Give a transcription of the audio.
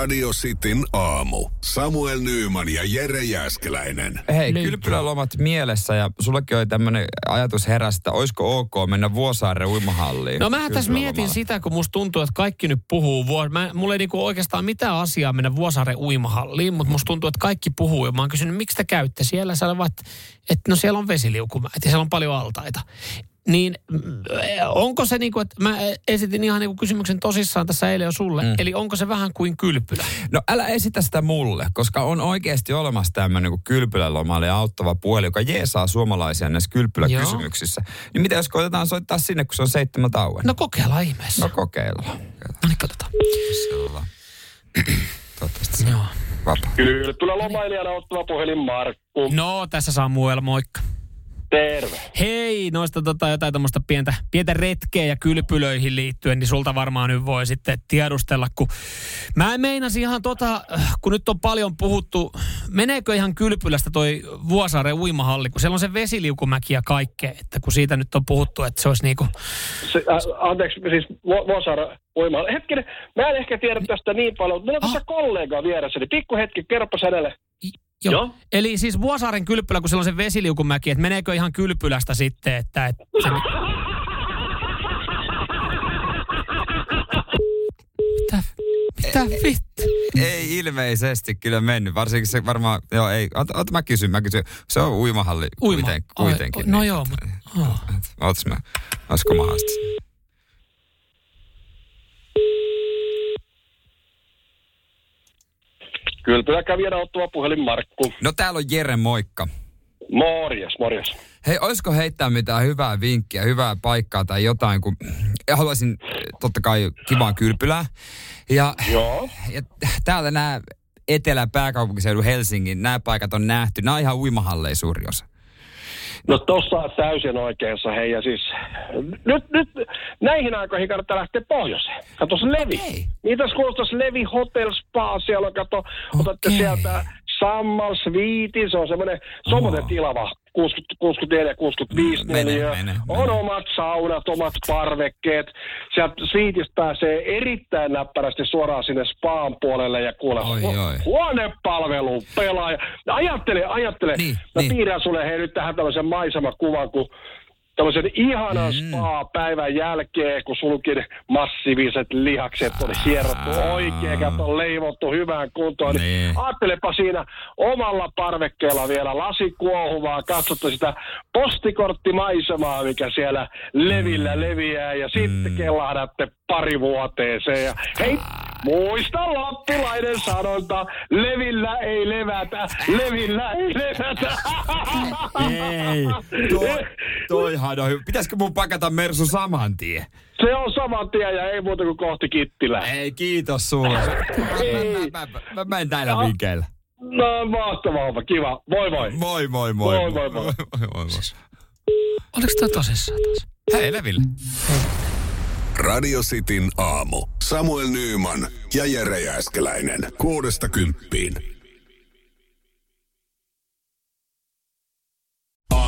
Radio Cityn aamu. Samuel Nyyman ja Jere Jäskeläinen. Hei, kylpylälomat mielessä ja sullekin oli tämmöinen ajatus heräsi, että olisiko ok mennä Vuosaaren uimahalliin. No mä tässä mietin sitä, kun musta tuntuu, että kaikki nyt puhuu. Mä, mulla ei niinku oikeastaan mitään asiaa mennä Vuosaaren uimahalliin, mutta musta tuntuu, että kaikki puhuu. Ja mä oon kysynyt, miksi te käytte siellä? Sanoivat, että no siellä on vesiliukumäät ja siellä on paljon altaita. Niin mm, onko se niin kuin, että mä esitin ihan niin kuin kysymyksen tosissaan tässä eilen jo sulle. Mm. Eli onko se vähän kuin kylpylä? No älä esitä sitä mulle, koska on oikeasti olemassa tämmöinen kuin kylpylälomalle auttava puhelin, joka jeesaa suomalaisia näissä kylpyläkysymyksissä. Niin mitä jos koitetaan soittaa sinne, kun se on seitsemän tauon? No kokeillaan ihmeessä. no kokeillaan. no niin, katsotaan. Siellä. Toivottavasti se Joo. vapaa. Kyllä lomailijana ottava puhelin Markku. No, tässä Samuel, moikka. Terve. Hei, noista tota, jotain tämmöistä pientä, pientä retkeä ja kylpylöihin liittyen, niin sulta varmaan nyt voi sitten tiedustella, kun mä meinasin ihan tota, kun nyt on paljon puhuttu, meneekö ihan kylpylästä toi Vuosaaren uimahalli, kun siellä on se vesiliukumäki ja kaikkea, että kun siitä nyt on puhuttu, että se olisi niinku, Se, äh, anteeksi, siis Vu- Vuosaara uimalla. Hetkinen, mä en ehkä tiedä tästä niin paljon, mutta meillä on tässä kollega vieressäni. Pikku hetki, kerropas hänelle. Joo. Joo. Eli siis Vuosaaren kylpylä, kun siellä on se vesiliukumäki, että meneekö ihan kylpylästä sitten, että... että se... Mitä, mitä vittu? Ei ilmeisesti kyllä mennyt, varsinkin se varmaan, joo ei, ota, ota mä kysyn, mä kysyn. Se on uimahalli Uima. kuiten, Ai, kuitenkin. no niin, joo, mutta- oh. Ootas mä, olisiko mahdollista? Kylpylä kävijänä ottava puhelin Markku. No täällä on Jere, moikka. Morjes, morjes. Hei, olisiko heittää mitään hyvää vinkkiä, hyvää paikkaa tai jotain, kun haluaisin totta kai kivaa kylpylää. Ja, Joo. ja täällä nämä etelä-pääkaupunkiseudun Helsingin, nämä paikat on nähty. Nämä on ihan uimahalleja suuri osa. No tossa on täysin oikeassa, hei. Ja siis, nyt, nyt näihin aikoihin kannattaa lähteä pohjoiseen. Kato se Levi. Okei. Mitäs kuulostaisi Levi Hotel Spa siellä on, kato, otatte Okei. sieltä Sammal Suite, se on semmoinen, semmoinen tilava, 60, 64, 65 Mm, mene, neliö. mene, On omat saunat, omat parvekkeet. Sieltä Suiteista pääsee erittäin näppärästi suoraan sinne spaan puolelle ja kuule, Oi, hu- oi. huonepalvelu pelaaja. Ajattele, ajattele. Niin, Mä niin. piirrän sulle hei nyt tähän tämmöisen maisemakuvan, kun tämmöisen ihanan Mm. spa-päivän jälkeen, kun sulkin massiiviset lihakset oli hierottu oikein, kato leivottu hyvään kuntoon. Niin. Niin. Ajattelepa siinä omalla parvekkeella vielä lasi kuohuvaa, katsotte sitä postikorttimaisemaa, mikä siellä levillä Mm. leviää ja sitten kellahdatte pari vuoteeseen. Ja hei, muista lappilainen sanonta, levillä ei levätä, levillä ei levätä. Ei, toi, toihan on hyvä. Pitäisikö mun pakata Mersu saman tien? Se on saman tien ja ei muuta kuin kohti Kittilää. Ei, kiitos sulle. Mä, mä, mä, mä, mä en näillä vinkeillä. No mahtavaa, homma, kiva. Moi moi. Moi, moi, moi. Moi, moi, moi. moi, moi, moi. Oliko toi tosissaan taas? Hei, Leville. Radio Cityn aamu. Samuel Nyyman ja Jere Jäskeläinen. Kuudesta kymppiin.